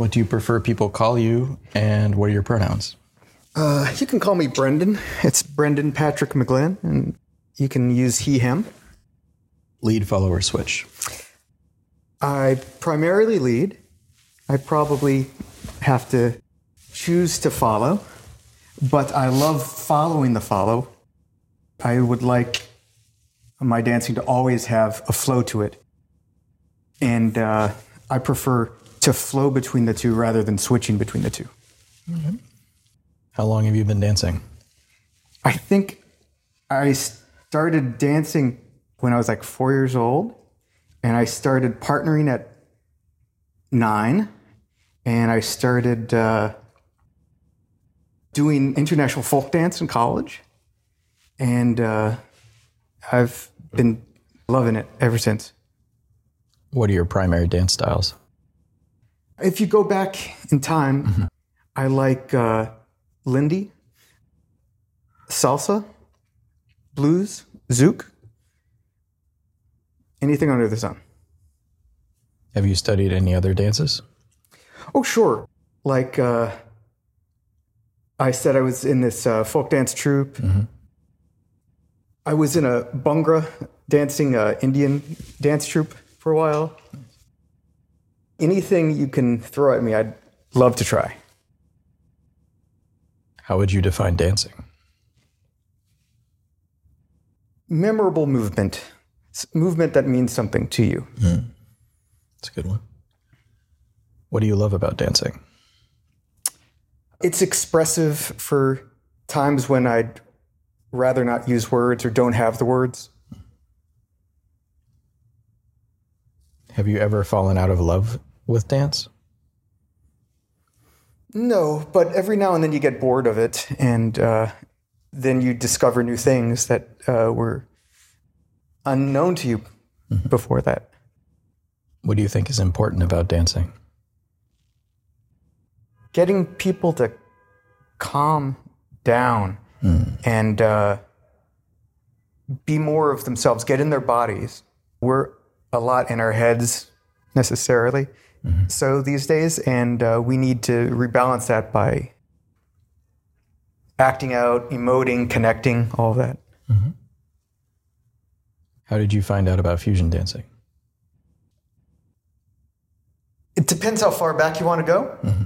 What do you prefer people call you, and what are your pronouns? Uh, you can call me Brendan. It's Brendan Patrick McGlynn, and you can use he, him. Lead, follower, switch? I primarily lead. I probably have to choose to follow, but I love following the follow. I would like my dancing to always have a flow to it. And uh, I prefer to flow between the two rather than switching between the 2 How long have you been dancing? I think I started dancing when I was like four years old, and I started partnering at nine, and I started uh, doing international folk dance in college, and uh, I've been loving it ever since. What are your primary dance styles? If you go back in time, I like uh, Lindy, salsa, blues, zouk, anything under the sun. Have you studied any other dances? Oh, sure. Like uh, I said, I was in this uh, folk dance troupe. I was in a Bhangra dancing uh, Indian dance troupe for a while. Anything you can throw at me, I'd love to try. How would you define dancing? Memorable movement, S- movement that means something to you. Hmm. That's a good one. What do you love about dancing? It's expressive for times when I'd rather not use words or don't have the words. Have you ever fallen out of love with dance? No, but every now and then you get bored of it, and uh, then you discover new things that uh, were unknown to you before that. What do you think is important about dancing? Getting people to calm down and uh, be more of themselves, get in their bodies. We're a lot in our heads necessarily. Mm-hmm. So these days, and uh, we need to rebalance that by acting out, emoting, connecting, all of that. Mm-hmm. How did you find out about fusion dancing? It depends how far back you want to go. Mm-hmm.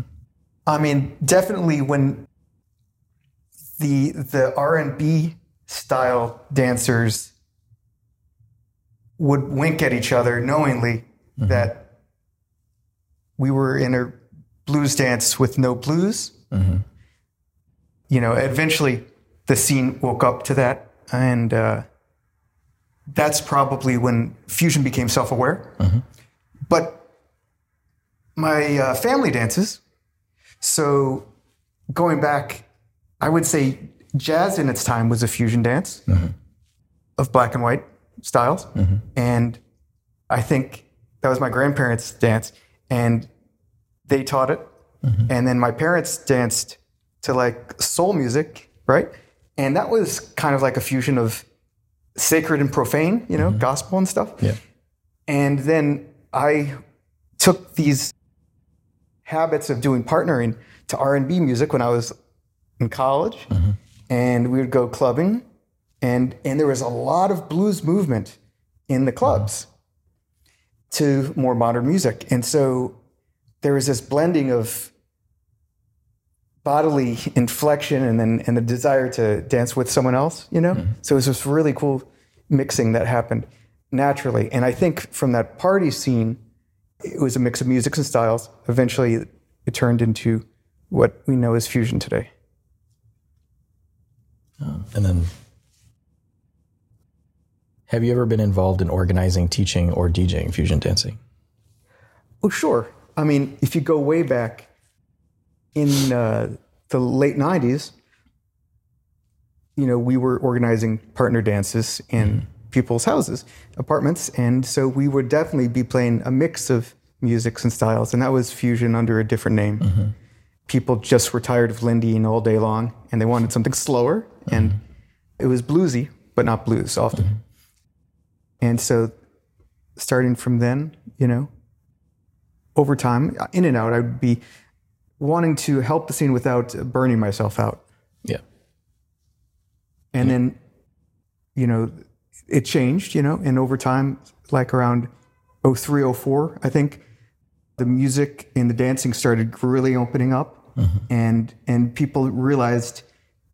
I mean, definitely when the the R and B style dancers would wink at each other knowingly that we were in a blues dance with no blues. You know, eventually the scene woke up to that, and uh, that's probably when fusion became self aware. But my uh, family dances. So going back, I would say jazz in its time was a fusion dance of black and white styles. And I think that was my grandparents' dance. And they taught it. Mm-hmm. And then my parents danced to like soul music, right? And that was kind of like a fusion of sacred and profane, you know, mm-hmm. gospel and stuff. Yeah. And then I took these habits of doing partnering to R&B music when I was in college. Mm-hmm. And we would go clubbing and and there was a lot of blues movement in the clubs to more modern music. And so there was this blending of bodily inflection and then and the desire to dance with someone else, you know? Mm-hmm. So it was this really cool mixing that happened naturally. And I think from that party scene, it was a mix of musics and styles. Eventually it turned into what we know as fusion today. Um, and then, have you ever been involved in organizing, teaching, or DJing fusion dancing? Oh, sure. I mean, if you go way back in uh, the late 90s, you know, we were organizing partner dances in mm-hmm. people's houses, apartments. And so we would definitely be playing a mix of musics and styles. And that was fusion under a different name. Mm-hmm. People just were tired of Lindying all day long and they wanted something slower. And mm-hmm. it was bluesy, but not blues often. And so starting from then, you know, over time, in and out, I would be wanting to help the scene without burning myself out. Yeah. And then, you know, it changed, you know, and over time, like around 03, 04, I think the music and the dancing started really opening up mm-hmm. and and people realized,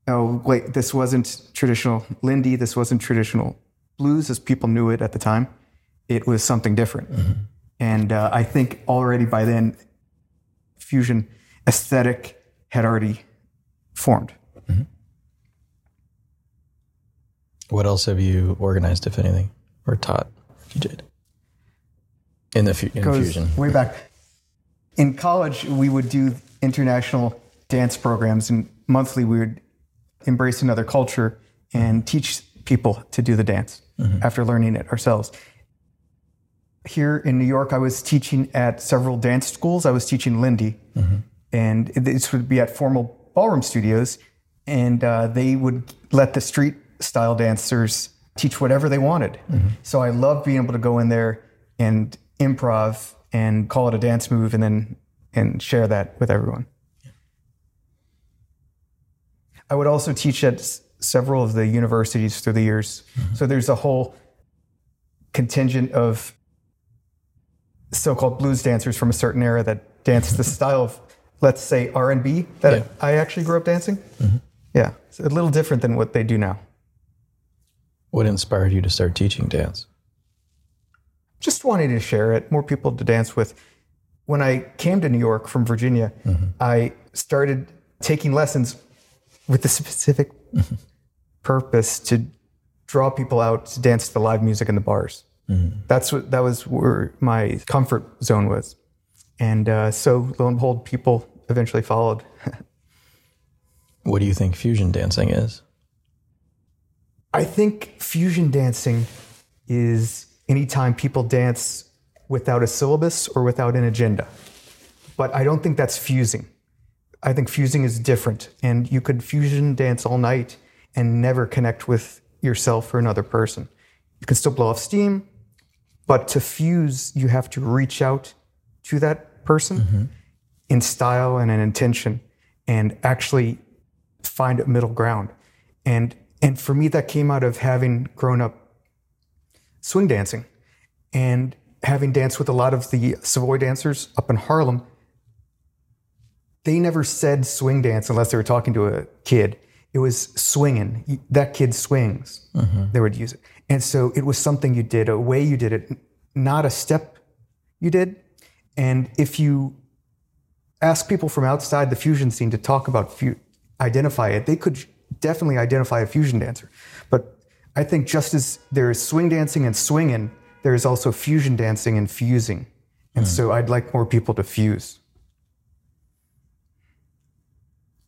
oh wait, this wasn't traditional Lindy, this wasn't traditional blues as people knew it at the time. It was something different. Mm-hmm. And uh, I think already by then, fusion aesthetic had already formed. Mm-hmm. What else have you organized, if anything, or taught, You did In the, fu- in goes fusion. way back. In college, we would do international dance programs, and monthly we would embrace another culture and mm-hmm. teach people to do the dance Mm-hmm. after learning it ourselves. Here in New York, I was teaching at several dance schools. I was teaching Lindy, mm-hmm. and this would be at formal ballroom studios, and uh, they would let the street style dancers teach whatever they wanted. Mm-hmm. So I loved being able to go in there and improv and call it a dance move, and then and share that with everyone. I would also teach at several of the universities through the years. Mm-hmm. So there's a whole contingent of so-called blues dancers from a certain era that dance the style of, let's say, R&B that Yeah. I actually grew up dancing. Mm-hmm. Yeah, it's a little different than what they do now. What inspired you to start teaching dance? just wanting to share it, more people to dance with. When I came to New York from Virginia, mm-hmm. I started taking lessons with the specific purpose to draw people out to dance to the live music in the bars. That's what that was where my comfort zone was, and uh, so lo and behold, people eventually followed. What do you think fusion dancing is? I think fusion dancing is anytime people dance without a syllabus or without an agenda. But I don't think that's fusing. I think fusing is different. And you could fusion dance all night and never connect with yourself or another person. You can still blow off steam, but to fuse, you have to reach out to that person mm-hmm. in style and in intention and actually find a middle ground. And and for me that came out of having grown up swing dancing and having danced with a lot of the Savoy dancers up in Harlem. They never said swing dance unless they were talking to a kid. It was swinging. That kid swings. Mm-hmm. They would use it. And so it was something you did, a way you did it, not a step you did. And if you ask people from outside the fusion scene to talk about fu- identify it, they could definitely identify a fusion dancer. But I think just as there is swing dancing and swinging, there is also fusion dancing and fusing. And hmm. so I'd like more people to fuse.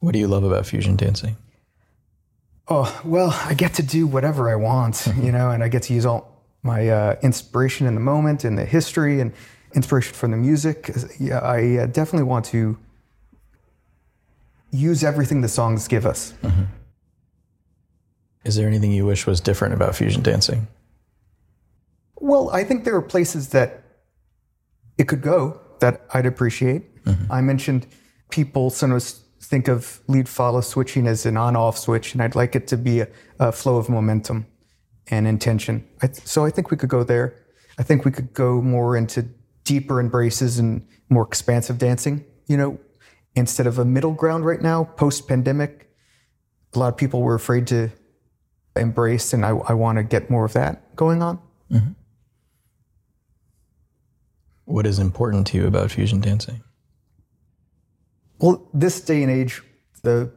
What do you love about fusion dancing? Oh, well, I get to do whatever I want, you know, and I get to use all my uh, inspiration in the moment and the history and inspiration from the music. Yeah, I uh, definitely want to use everything the songs give us. Is there anything you wish was different about fusion dancing? Well, I think there are places that it could go that I'd appreciate. I mentioned people sometimes think of lead follow switching as an on off switch, and I'd like it to be a, a flow of momentum and intention. I, so I think we could go there. I think we could go more into deeper embraces and more expansive dancing, you know, instead of a middle ground right now, post pandemic. A lot of people were afraid to embrace, and I, I want to get more of that going on. Mm-hmm. What is important to you about fusion dancing? Well, this day and age, the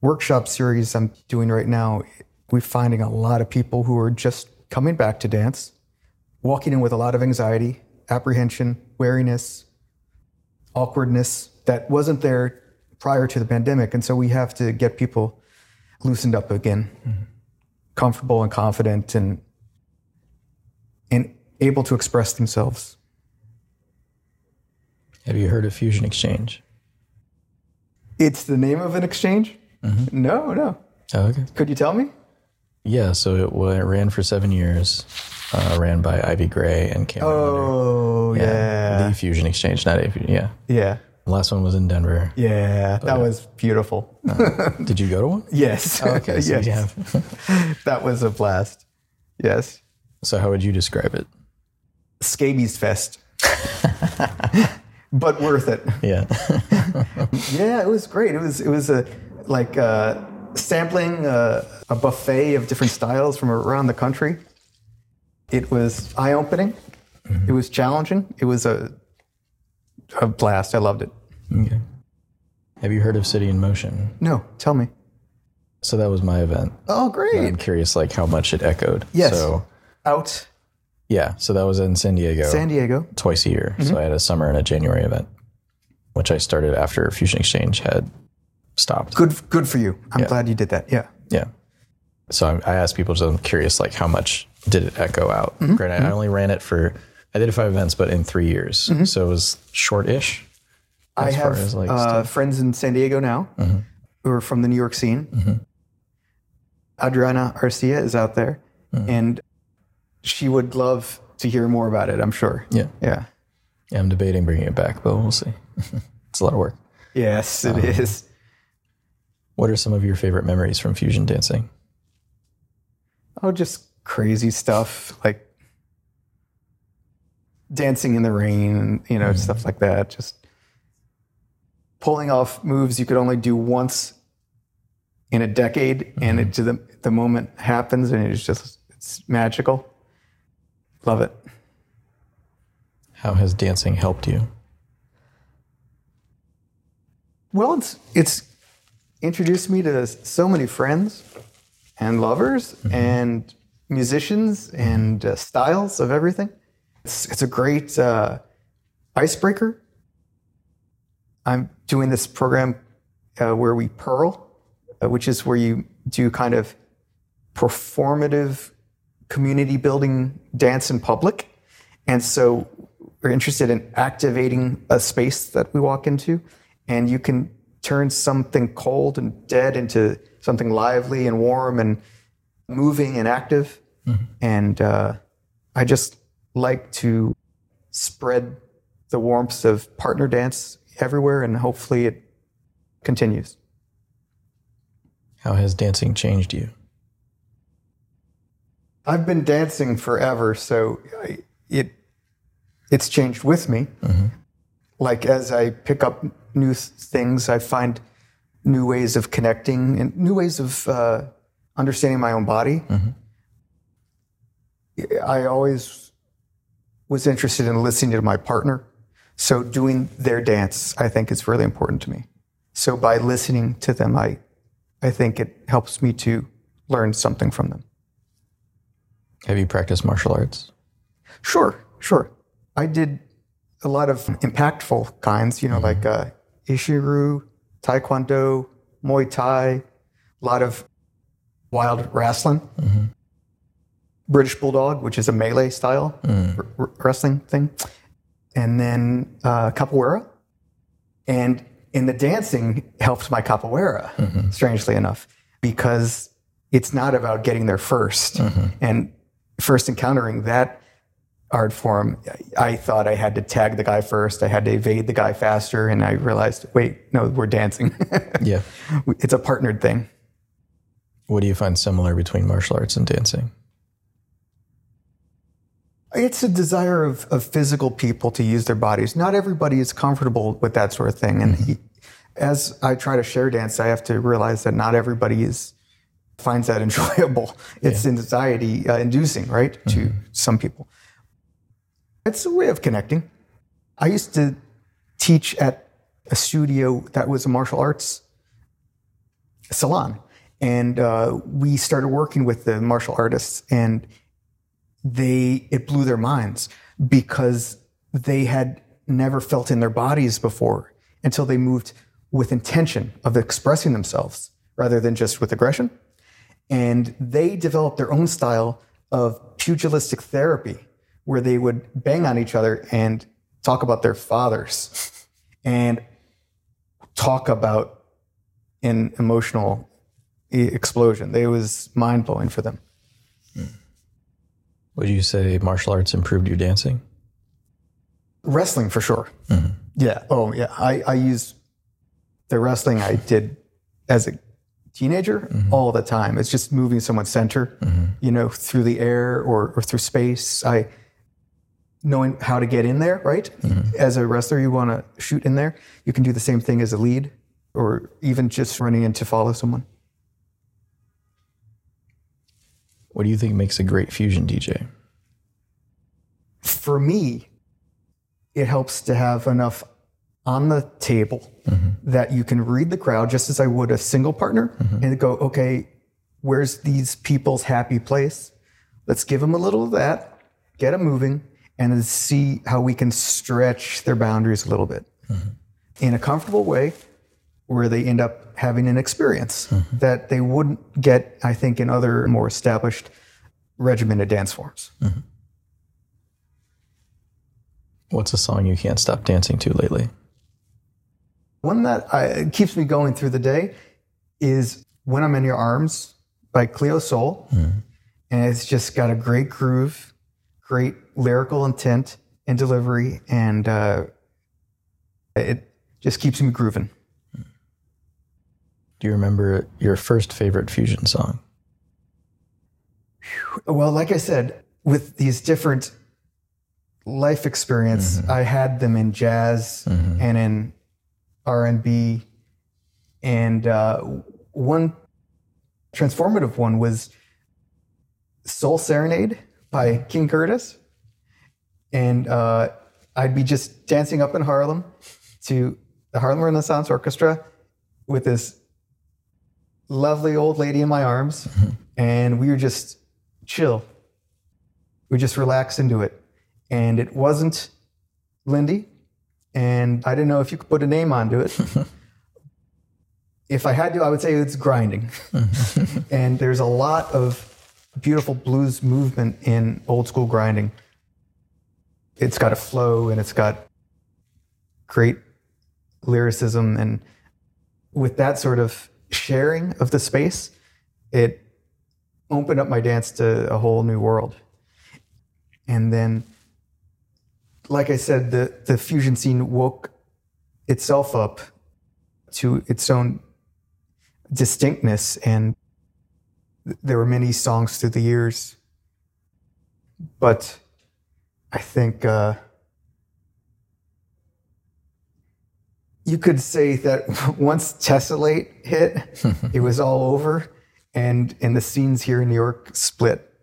workshop series I'm doing right now, we're finding a lot of people who are just coming back to dance, walking in with a lot of anxiety, apprehension, wariness, awkwardness that wasn't there prior to the pandemic. And so we have to get people loosened up again, mm-hmm. comfortable and confident and and able to express themselves. Have you heard of Fusion Exchange? It's the name of an exchange? No, no. Oh, okay. Could you tell me? Yeah, so it, well, it ran for seven years. uh, ran by Ivy Gray and Cameron. Oh yeah, the Fusion Exchange, not AV. Yeah, yeah, the last one was in Denver. yeah. That was beautiful. Did you go to one? yes. Okay, so yes. have. That was a blast. Yes. so how would you describe it? Scabies fest. but worth it. Yeah, Yeah, it was great. It was it was a like uh, sampling uh, a buffet of different styles from around the country. It was eye opening. It was challenging. It was a a blast. I loved it. okay. Have you heard of City in Motion? No, tell me. So that was my event. Oh, great! I'm curious, like how much it echoed. Yes. So Out yeah, so that was in San Diego. San Diego. twice a year. So mm-hmm. I had a summer and a January event, which I started after Fusion Exchange had stopped. Good, good for you. I'm glad you did that. Yeah. Yeah. So I, I asked people, so I'm curious, like how much did it echo out? Mm-hmm. Granted, I mm-hmm. only ran it for, I did five events, but in three years. So it was short-ish. I have as, like, uh, friends in San Diego now who are from the New York scene. Adriana Arcia is out there, and she would love to hear more about it. I'm sure. Yeah. Yeah. Yeah, I'm debating bringing it back, but we'll see. it's a lot of work. Yes, it um, is. What are some of your favorite memories from fusion dancing? Oh, just crazy stuff like dancing in the rain and you know stuff mm-hmm. like that. Just pulling off moves you could only do once in a decade, and it mm-hmm. the the moment happens, and it's just it's magical. Love it. How has dancing helped you? Well, it's it's introduced me to so many friends and lovers and musicians and uh, styles of everything. It's it's a great uh, icebreaker. I'm doing this program uh, where we pearl, uh, which is where you do kind of performative community building dance in public. And so we're interested in activating a space that we walk into, and you can turn something cold and dead into something lively and warm and moving and active. And uh, I just like to spread the warmth of partner dance everywhere, and hopefully it continues. How has dancing changed you? I've been dancing forever, so I, it it's changed with me. Like as I pick up new things, I find new ways of connecting and new ways of uh, understanding my own body. I always was interested in listening to my partner, so doing their dance, I think, is really important to me. So by listening to them, I I think it helps me to learn something from them. Have you practiced martial arts? Sure, sure. I did a lot of impactful kinds, you know, mm-hmm. like uh, Ishiru, Taekwondo, Muay Thai, a lot of wild wrestling, mm-hmm. British Bulldog, which is a melee style mm. r- r- wrestling thing, and then uh, capoeira. And in the dancing helped my capoeira, mm-hmm. strangely enough, because it's not about getting there 1st And first encountering that art form, I thought I had to tag the guy first. I had to evade the guy faster. And I realized, wait, no, we're dancing. Yeah. it's a partnered thing. What do you find similar between martial arts and dancing? It's a desire of, of physical people to use their bodies. Not everybody is comfortable with that sort of thing. And mm-hmm. he- as I try to share dance, I have to realize that not everybody is finds that enjoyable. It's anxiety uh, inducing, right, to some people. It's a way of connecting. I used to teach at a studio that was a martial arts salon, and uh, we started working with the martial artists and they it blew their minds because they had never felt in their bodies before until they moved with intention of expressing themselves rather than just with aggression and they developed their own style of pugilistic therapy where they would bang on each other and talk about their fathers and talk about an emotional explosion it was mind-blowing for them Would you say martial arts improved your dancing? Wrestling for sure. Mm-hmm. Yeah. Oh, yeah. I, I use the wrestling I did as a teenager mm-hmm. all the time. It's just moving someone's center, mm-hmm. you know, through the air or, or through space. I knowing how to get in there, right? Mm-hmm. As a wrestler, you want to shoot in there. You can do the same thing as a lead, or even just running in to follow someone. What do you think makes a great fusion DJ? for me, it helps to have enough on the table that you can read the crowd just as I would a single partner mm-hmm. and go, okay, where's these people's happy place? Let's give them a little of that, get them moving, and then see how we can stretch their boundaries a little bit mm-hmm. in a comfortable way where they end up having an experience mm-hmm. that they wouldn't get, I think, in other more established regimented dance forms. What's a song you can't stop dancing to lately? One that I, keeps me going through the day is When I'm in Your Arms by Cleo Sol. Mm-hmm. And it's just got a great groove, great lyrical intent and delivery, and uh, it just keeps me grooving. Do you remember your first favorite fusion song? Well, like I said, with these different life experience, mm-hmm. I had them in jazz mm-hmm. and in R and B, and uh, one transformative one was "Soul Serenade" by King Curtis, and uh, I'd be just dancing up in Harlem to the Harlem Renaissance Orchestra with this lovely old lady in my arms, and we were just chill. We just relaxed into it. And it wasn't Lindy, and I didn't know if you could put a name onto it. if I had to, I would say it's grinding. and there's a lot of beautiful blues movement in old school grinding. It's got a flow and it's got great lyricism. And with that sort of sharing of the space, it opened up my dance to a whole new world. And then, like I said, the, the fusion scene woke itself up to its own distinctness. And there were many songs through the years. But I think uh, you could say that once Tessellate hit, it was all over. And, and the scenes here in New York split.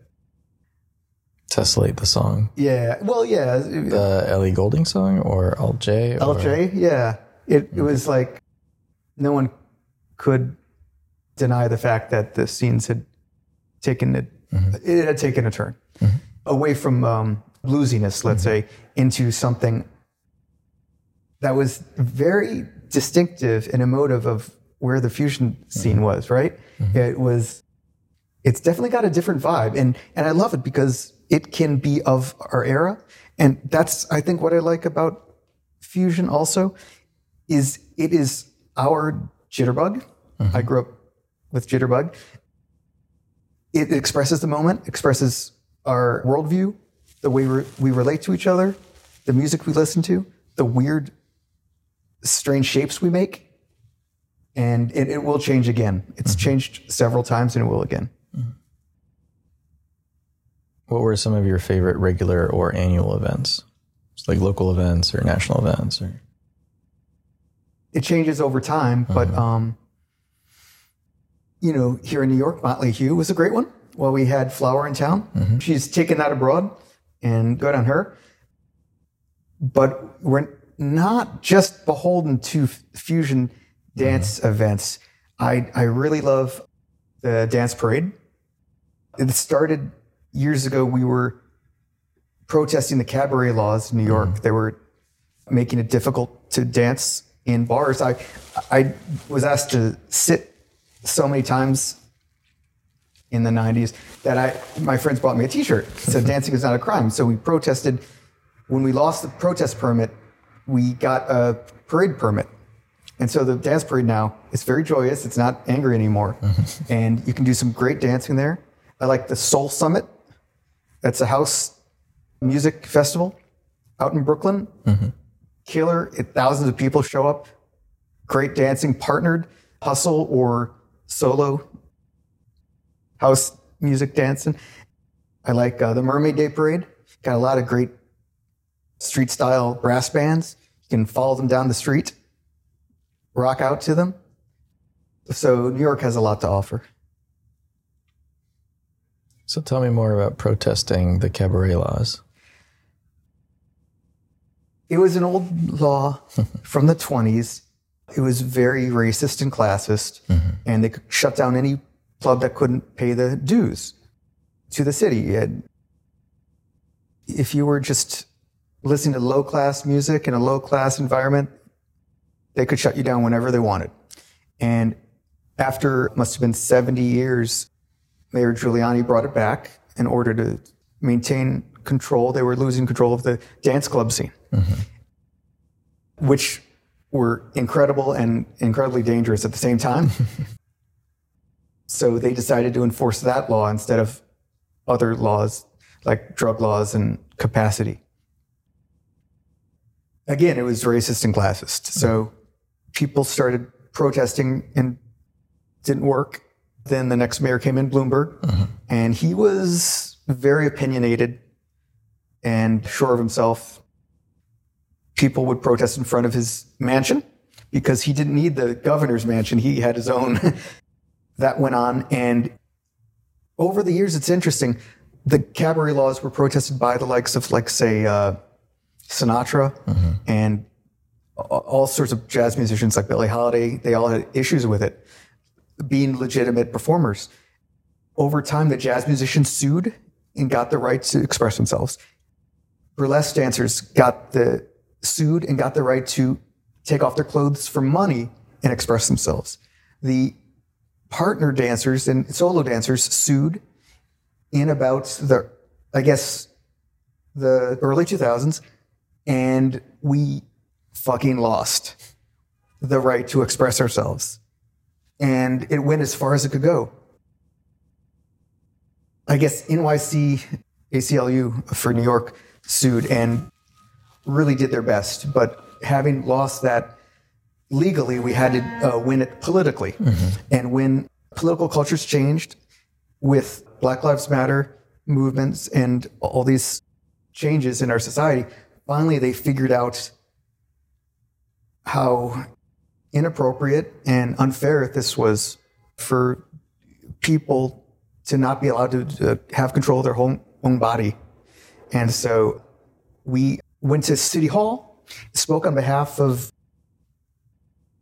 Tessellate the song. Yeah. Well, yeah. The Ellie Goulding song or Alt J? Or, LJ, yeah. It, it was like no one could deny the fact that the scenes had taken it, mm-hmm. it had taken a turn mm-hmm. away from um, bluesiness, let's mm-hmm. say, into something that was very distinctive and emotive of where the fusion scene was, right? It was, it's definitely got a different vibe. And, and I love it because it can be of our era. And that's, I think, what I like about fusion also is it is our jitterbug. Mm-hmm. I grew up with jitterbug. It expresses the moment, expresses our worldview, the way we we relate to each other, the music we listen to, the weird, strange shapes we make. And it, it will change again. It's mm-hmm. changed several times and it will again. Mm-hmm. What were some of your favorite regular or annual events? Like local events or national events or it changes over time, but uh-huh. um, you know, here in New York, Motley Hue was a great one. Well, we had Flower in town. Mm-hmm. She's taken that abroad, and good on her. But we're not just beholden to f- fusion dance mm-hmm. events. I I really love the dance parade. It started years ago. We were protesting the cabaret laws in New York. Mm-hmm. They were making it difficult to dance in bars. I I was asked to sit so many times in the 90s that I my friends bought me a t-shirt said dancing is not a crime. So we protested when we lost the protest permit, we got a parade permit. And so the dance parade now is very joyous. It's not angry anymore. Mm-hmm. and you can do some great dancing there. I like the Soul Summit It's a house music festival out in Brooklyn. Killer. It, thousands of people show up. Great dancing, partnered, hustle, or solo house music dancing. I like uh, the Mermaid Day Parade. Got a lot of great street style brass bands. You can follow them down the street, rock out to them. So New York has a lot to offer. So tell me more about protesting the cabaret laws. It was an old law from the 20s. It was very racist and classist, mm-hmm. and they could shut down any club that couldn't pay the dues to the city. And if you were just listening to low class music in a low class environment, they could shut you down whenever they wanted. And after must have been 70 years, Mayor Giuliani brought it back in order to maintain control. They were losing control of the dance club scene, mm-hmm. which were incredible and incredibly dangerous at the same time. so they decided to enforce that law instead of other laws like drug laws and capacity. Again, it was racist and classist. So mm-hmm. people started protesting and didn't work. Then the next mayor came in, Bloomberg, and he was very opinionated and sure of himself. People would protest in front of his mansion because he didn't need the governor's mansion. He had his own. that went on. And over the years, it's interesting. The cabaret laws were protested by the likes of, like, say, uh, Sinatra and all sorts of jazz musicians like Billie Holiday. They all had issues with it being legitimate performers. Over time, the jazz musicians sued and got the right to express themselves. Burlesque dancers got the sued and got the right to take off their clothes for money and express themselves. The partner dancers and solo dancers sued in about the, I guess, the early 2000s, and we fucking lost the right to express ourselves. And it went as far as it could go. I guess NYC ACLU for New York sued and really did their best. But having lost that legally, we had to uh, win it politically. And when political cultures changed with Black Lives Matter movements and all these changes in our society, finally they figured out how inappropriate and unfair if this was for people to not be allowed to uh, have control of their own, own body. And so we went to City Hall, spoke on behalf of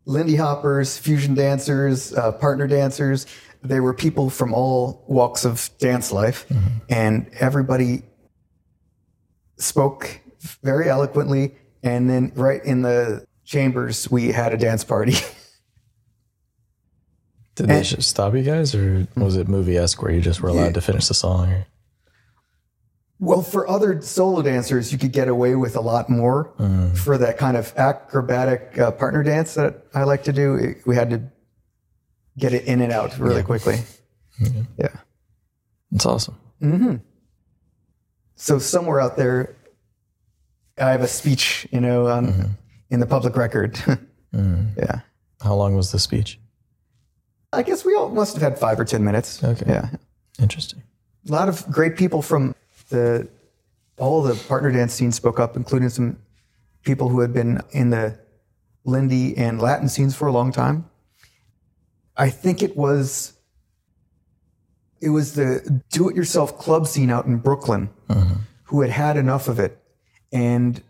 Lindy Hoppers, fusion dancers, uh, partner dancers. There were people from all walks of dance life, and everybody spoke very eloquently. And then, right in the chambers, we had a dance party. Did they just stop you guys, or was it movie esque where you just were allowed to finish the song? Or? Well, for other solo dancers, you could get away with a lot more. Mm. For that kind of acrobatic uh, partner dance that I like to do, it- we had to get it in and out really quickly. Yeah. that's awesome. Mm-hmm. So somewhere out there, I have a speech, you know, on, in the public record. Mm. Yeah. How long was the speech? I guess we all must have had five or 10 minutes. Okay. Yeah. Interesting. a lot of great people from the all the partner dance scene spoke up, including some people who had been in the Lindy and Latin scenes for a long time. I think it was it was the do-it-yourself club scene out in Brooklyn mm-hmm. who had had enough of it, and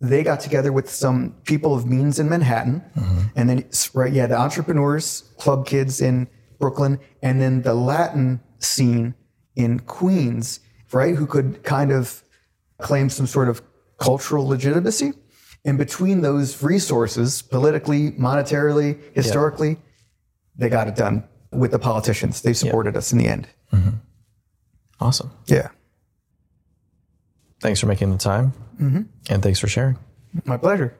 they got together with some people of means in Manhattan, mm-hmm. and then right, yeah, the entrepreneurs, club kids in Brooklyn, and then the Latin scene in Queens, right, who could kind of claim some sort of cultural legitimacy. And between those resources, politically, monetarily, historically, they got it done with the politicians. They supported us in the end. Mm-hmm. Awesome. Yeah. Thanks for making the time. Mm-hmm. And thanks for sharing. My pleasure.